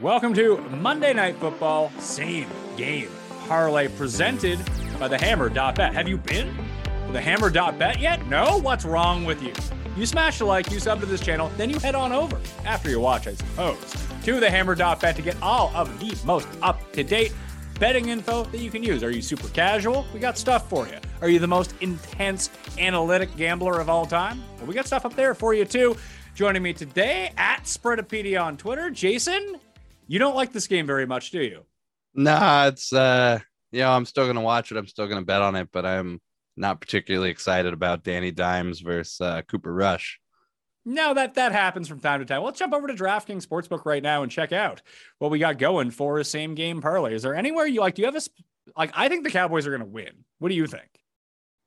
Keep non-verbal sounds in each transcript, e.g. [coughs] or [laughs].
Welcome to Monday Night Football, same game parlay presented by the Hammer.bet. Have you been to the Hammer.bet yet? No? What's wrong with you? You smash a like, you sub to this channel, then you head on over after you watch, I suppose, to the Hammer.bet to get all of the most up to date betting info that you can use. Are you super casual? We got stuff for you. Are you the most intense analytic gambler of all time? Well, we got stuff up there for you too. Joining me today at Spreadopedia on Twitter, Jason. You don't like this game very much, do you? Nah, it's uh you know, I'm still gonna watch it. I'm still gonna bet on it, but I'm not particularly excited about Danny Dimes versus uh, Cooper Rush. No, that that happens from time to time. Let's jump over to DraftKings Sportsbook right now and check out what we got going for a same game parlay. Is there anywhere you like? Do you have a like? I think the Cowboys are going to win. What do you think?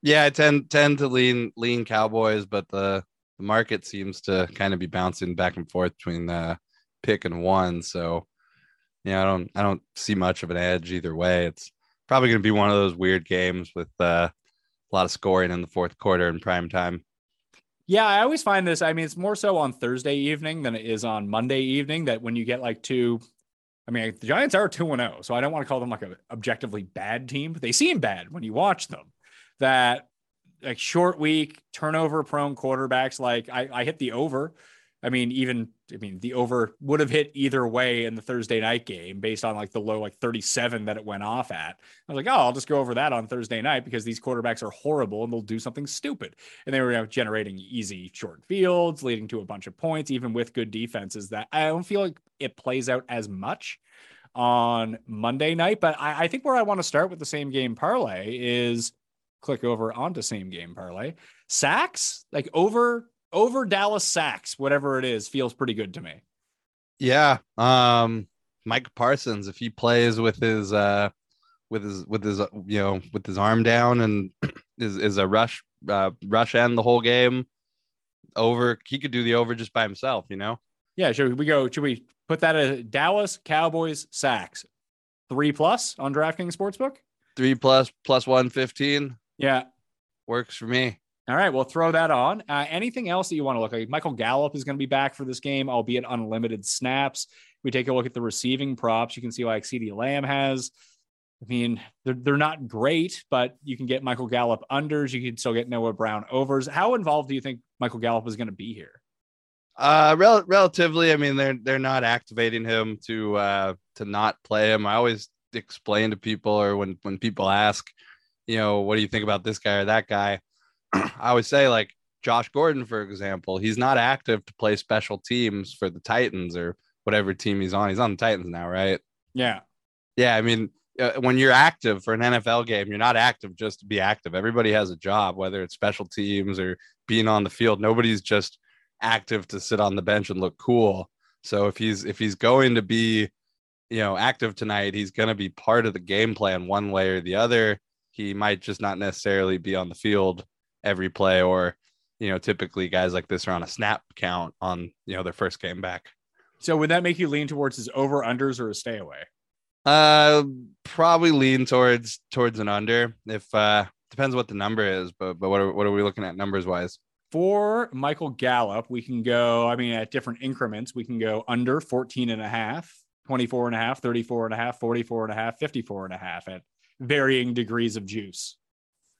Yeah, I tend tend to lean lean Cowboys, but the the market seems to kind of be bouncing back and forth between the pick and one. So yeah, I don't I don't see much of an edge either way. It's probably going to be one of those weird games with uh, a lot of scoring in the fourth quarter in prime time. Yeah, I always find this. I mean, it's more so on Thursday evening than it is on Monday evening. That when you get like two, I mean, the Giants are two and zero, so I don't want to call them like an objectively bad team, but they seem bad when you watch them. That like short week, turnover prone quarterbacks. Like I, I hit the over I mean, even I mean, the over would have hit either way in the Thursday night game based on like the low like 37 that it went off at. I was like, oh, I'll just go over that on Thursday night because these quarterbacks are horrible and they'll do something stupid. And they were you know, generating easy short fields, leading to a bunch of points, even with good defenses. That I don't feel like it plays out as much on Monday night. But I, I think where I want to start with the same game parlay is click over onto same game parlay. Sacks, like over over Dallas sacks, whatever it is, feels pretty good to me. Yeah. Um Micah Parsons, if he plays with his uh with his with his you know with his arm down and [clears throat] is is a rush uh rush end the whole game over he could do the over just by himself, you know? Yeah, should we go? Should we put that at Dallas Cowboys sacks? Three plus on DraftKings Sportsbook? Three plus plus one fifteen. Yeah. Works for me. All right, we'll throw that on. Uh, anything else that you want to look at? Michael Gallup is going to be back for this game, albeit unlimited snaps. We take a look at the receiving props. You can see like CeeDee Lamb has. I mean, they're, they're not great, but you can get Michael Gallup unders. You can still get Noah Brown overs. How involved do you think Michael Gallup is going to be here? Uh, rel- relatively. I mean, they're they're not activating him to uh to not play him. I always explain to people, or when when people ask, you know, what do you think about this guy or that guy? [clears throat] I would say like Josh Gordon, for example, he's not active to play special teams for the Titans or whatever team he's on. He's on the Titans now, right? Yeah. Yeah. I mean, uh, when you're active for an NFL game, you're not active just to be active. Everybody has a job, whether it's special teams or being on the field. Nobody's just active to sit on the bench and look cool. So if he's if he's going to be, you know, active tonight, he's going to be part of the game plan one way or the other. He might just not necessarily be on the field every play or you know typically guys like this are on a snap count on you know their first game back. So would that make you lean towards his over unders or a stay away? Uh probably lean towards towards an under if uh depends what the number is but but what are, what are we looking at numbers wise for michael gallup we can go i mean at different increments we can go under 14 and a half 24 and a half 34 and a half 44 and a half 54 and a half at varying degrees of juice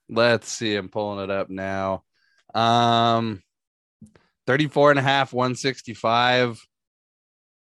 Let's see. I'm pulling it up now. Um, 34 and a half, 165.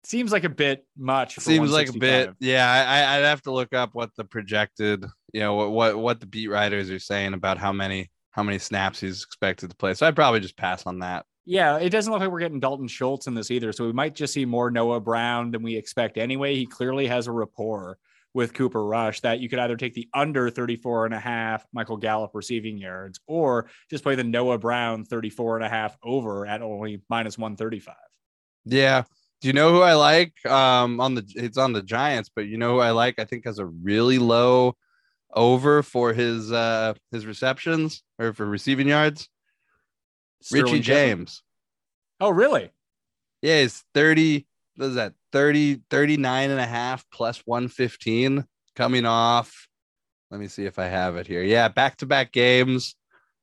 Seems like a bit much. Seems like a bit. Yeah, I, I'd have to look up what the projected, you know, what, what what the beat writers are saying about how many how many snaps he's expected to play. So I'd probably just pass on that. Yeah, it doesn't look like we're getting Dalton Schultz in this either. So we might just see more Noah Brown than we expect anyway. He clearly has a rapport with Cooper Rush that you could either take the under 34 and a half Michael Gallup receiving yards or just play the Noah Brown 34 and a half over at only minus 135. Yeah. Do you know who I like? Um, on the it's on the Giants, but you know who I like? I think has a really low over for his uh his receptions or for receiving yards. Sterling Richie James. Oh, really? Yeah, he's 30. What is that? 30, 39 and a half plus 115 coming off. Let me see if I have it here. Yeah, back to back games.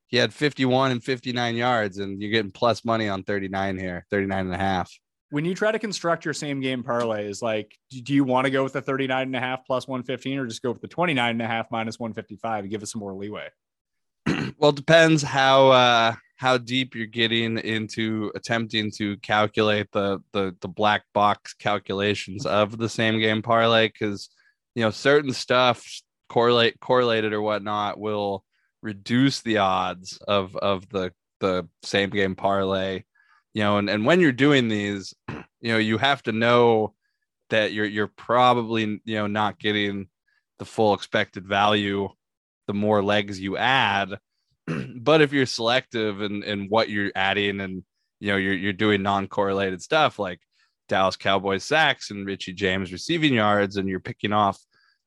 He had 51 and 59 yards, and you're getting plus money on 39 here, 39 and a half. when you try to construct your same game parlays, like, do you want to go with the 39 and a half plus 115 or just go with the 29 and a half minus 155 to give us some more leeway? [clears throat] well, it depends how uh how deep you're getting into attempting to calculate the the the black box calculations of the same game parlay because you know certain stuff correlate correlated or whatnot will reduce the odds of of the the same game parlay you know and, and when you're doing these you know you have to know that you're you're probably you know not getting the full expected value the more legs you add [clears throat] but if you're selective and in what you're adding and you know you're you're doing non-correlated stuff like Dallas Cowboys sacks and Richie James receiving yards and you're picking off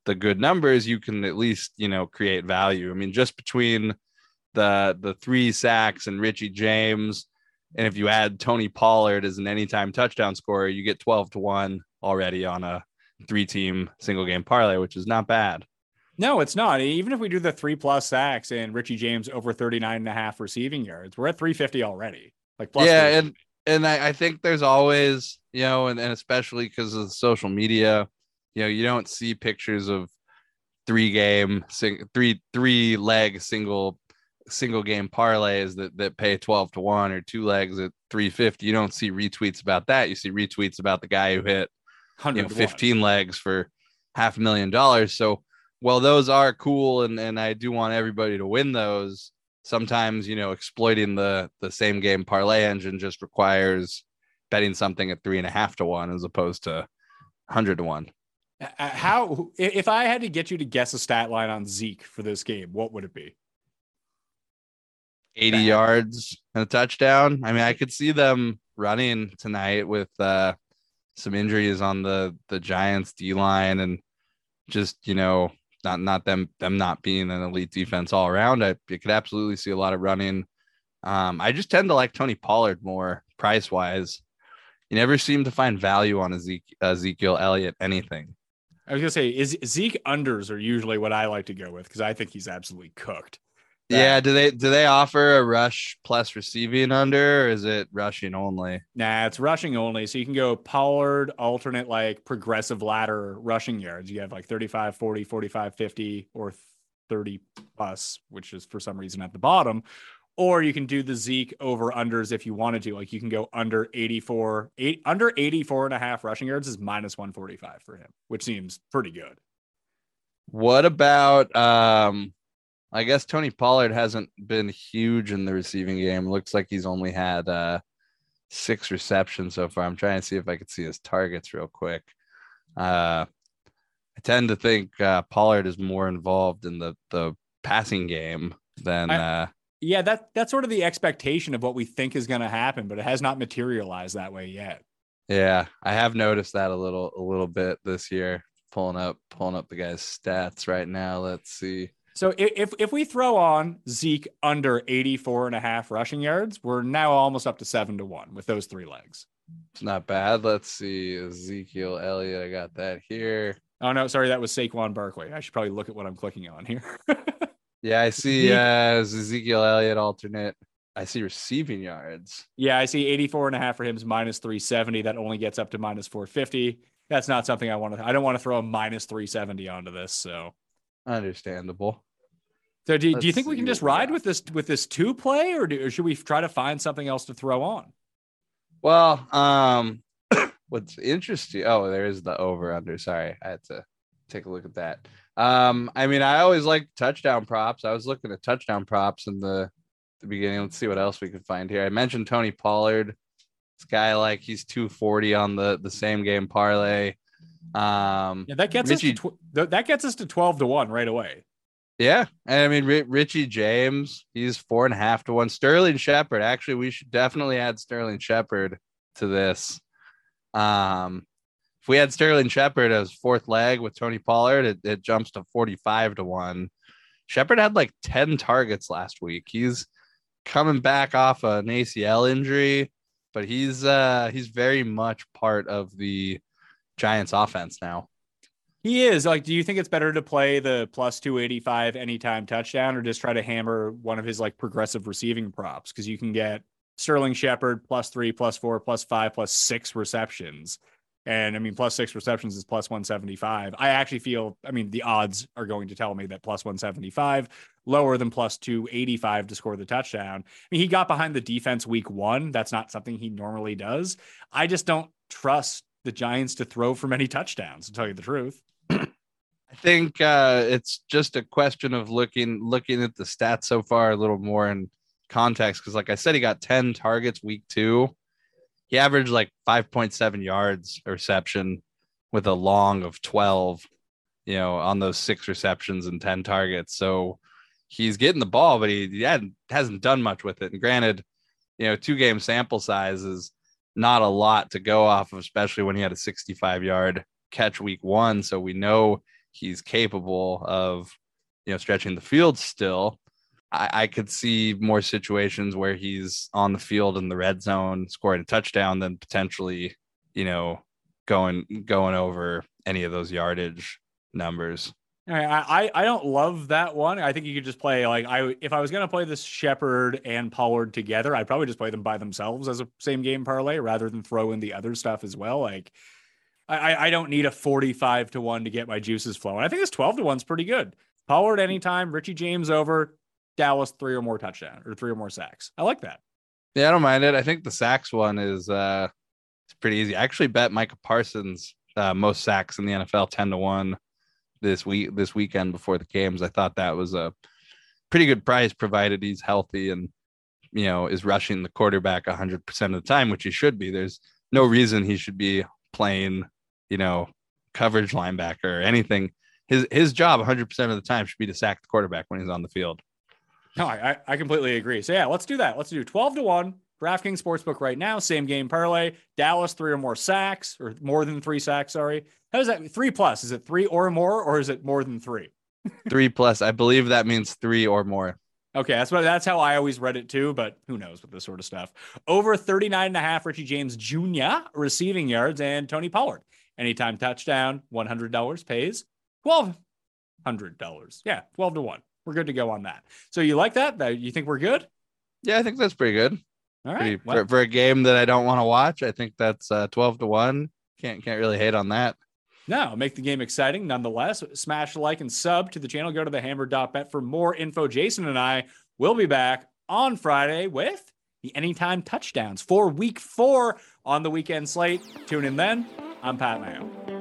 the good numbers, you can at least, you know, create value. I mean, just between the the three sacks and Richie James, and if you add Tony Pollard as an anytime touchdown scorer, you get 12 to 1 already on a three team single game parlay, which is not bad. No, it's not. Even if we do the three plus sacks and Richie James over 39 and a half receiving yards, we're at 350 already. Like plus yeah, and and I, I, think there's always, you know, and, and especially because of social media, you know, you don't see pictures of three game sing, three three leg single single game parlays that that pay 12 to 1 or two legs at 350 you don't see retweets about that you see retweets about the guy who hit you know, 15 legs for half a million dollars so well those are cool and and I do want everybody to win those. Sometimes you know exploiting the the same game parlay engine just requires betting something at three and a half to one as opposed to 100 to one. How if i had to get you to guess a stat line on zeke for this game what would it be? 80 yards and a touchdown. I mean i could see them running tonight with uh some injuries on the the giants d line and just you know not not them them not being an elite defense all around. I could absolutely see a lot of running. Um, I just tend to like Tony Pollard more price wise. You never seem to find value on Ezekiel, Ezekiel Elliott anything. I was gonna say is Zeke unders are usually what I like to go with because I think he's absolutely cooked. Yeah, do they do they offer a rush plus receiving under or is it rushing only? Nah, it's rushing only. So you can go Pollard alternate like progressive ladder rushing yards. You have like 35, 40, 45, 50 or 30 plus, which is for some reason at the bottom. Or you can do the Zeke over unders if you wanted to. Like you can go under 84, eight under 84 and a half rushing yards is minus 145 for him, which seems pretty good. What about um I guess Tony Pollard hasn't been huge in the receiving game. Looks like he's only had uh, six receptions so far. I'm trying to see if I could see his targets real quick. Uh, I tend to think uh, Pollard is more involved in the the passing game than. I, uh, yeah, that that's sort of the expectation of what we think is going to happen, but it has not materialized that way yet. Yeah, I have noticed that a little a little bit this year. Pulling up pulling up the guy's stats right now. Let's see. So if if we throw on Zeke under 84 and a half rushing yards, we're now almost up to seven to one with those three legs. It's not bad. Let's see. Ezekiel Elliott. I got that here. Oh no, sorry, that was Saquon Barkley. I should probably look at what I'm clicking on here. [laughs] yeah, I see uh Ezekiel Elliott alternate. I see receiving yards. Yeah, I see 84 and a half for him is minus 370. That only gets up to minus 450. That's not something I want to I don't want to throw a minus 370 onto this. So understandable. So do, do you think we can just ride with this with this two play, or, do, or should we try to find something else to throw on? Well, um, [coughs] what's interesting? Oh, there is the over under. Sorry, I had to take a look at that. Um, I mean, I always like touchdown props. I was looking at touchdown props in the the beginning. Let's see what else we can find here. I mentioned Tony Pollard. This guy, like, he's 240 on the the same game parlay. Um, yeah, that gets Richie, us to tw- that gets us to 12 to one right away. Yeah, I mean R- Richie James, he's four and a half to one. Sterling Shepard, actually, we should definitely add Sterling Shepard to this. Um, if we had Sterling Shepard as fourth leg with Tony Pollard, it, it jumps to forty-five to one. Shepard had like ten targets last week. He's coming back off an ACL injury, but he's uh he's very much part of the Giants offense now. He is like, do you think it's better to play the plus 285 anytime touchdown or just try to hammer one of his like progressive receiving props? Because you can get Sterling Shepard plus three, plus four, plus five, plus six receptions. And I mean, plus six receptions is plus 175. I actually feel, I mean, the odds are going to tell me that plus 175, lower than plus 285 to score the touchdown. I mean, he got behind the defense week one. That's not something he normally does. I just don't trust the Giants to throw for many touchdowns, to tell you the truth. Think uh, it's just a question of looking looking at the stats so far a little more in context. Because, like I said, he got 10 targets week two he averaged like 5.7 yards reception with a long of 12, you know, on those six receptions and 10 targets. So he's getting the ball, but he, he hasn't done much with it. And granted, you know, two game sample size is not a lot to go off of, especially when he had a 65 yard catch week one. So we know he's capable of, you know, stretching the field still. I, I could see more situations where he's on the field in the red zone scoring a touchdown than potentially, you know, going going over any of those yardage numbers. I, I don't love that one. I think you could just play like I if I was gonna play this Shepard and Pollard together, I'd probably just play them by themselves as a same game parlay rather than throw in the other stuff as well. Like I, I don't need a 45 to 1 to get my juices flowing. I think this 12 to 1 is pretty good. Pollard anytime, Richie James over, Dallas three or more touchdown or three or more sacks. I like that. Yeah, I don't mind it. I think the sacks one is uh it's pretty easy. I actually bet Micah Parsons uh, most sacks in the NFL 10 to 1 this week this weekend before the games. I thought that was a pretty good price provided he's healthy and you know is rushing the quarterback 100% of the time, which he should be. There's no reason he should be playing, you know, coverage linebacker or anything. His his job 100% of the time should be to sack the quarterback when he's on the field. No, I, I completely agree. So yeah, let's do that. Let's do 12 to 1. DraftKings Sportsbook right now, same game parlay. Dallas, three or more sacks, or more than three sacks, sorry. How does that three plus? Is it three or more, or is it more than three? [laughs] three plus. I believe that means three or more. Okay, that's what that's how I always read it too, but who knows with this sort of stuff. Over 39 and a half Richie James Jr. receiving yards and Tony Pollard. Anytime touchdown, $100 pays $1,200. Yeah, 12 to 1 we're good to go on that. So you like that? You think we're good? Yeah, I think that's pretty good. All right. Pretty, well, for, for, a game that I don't want to watch, I think that's uh, 12 to 1. Can't can't really hate on that. No, make the game exciting nonetheless. Smash like and sub to the channel. Go to the hammer.bet for more info. Jason and I will be back on Friday with the anytime touchdowns for week four on the weekend slate. Tune in then. I'm Pat Mayo.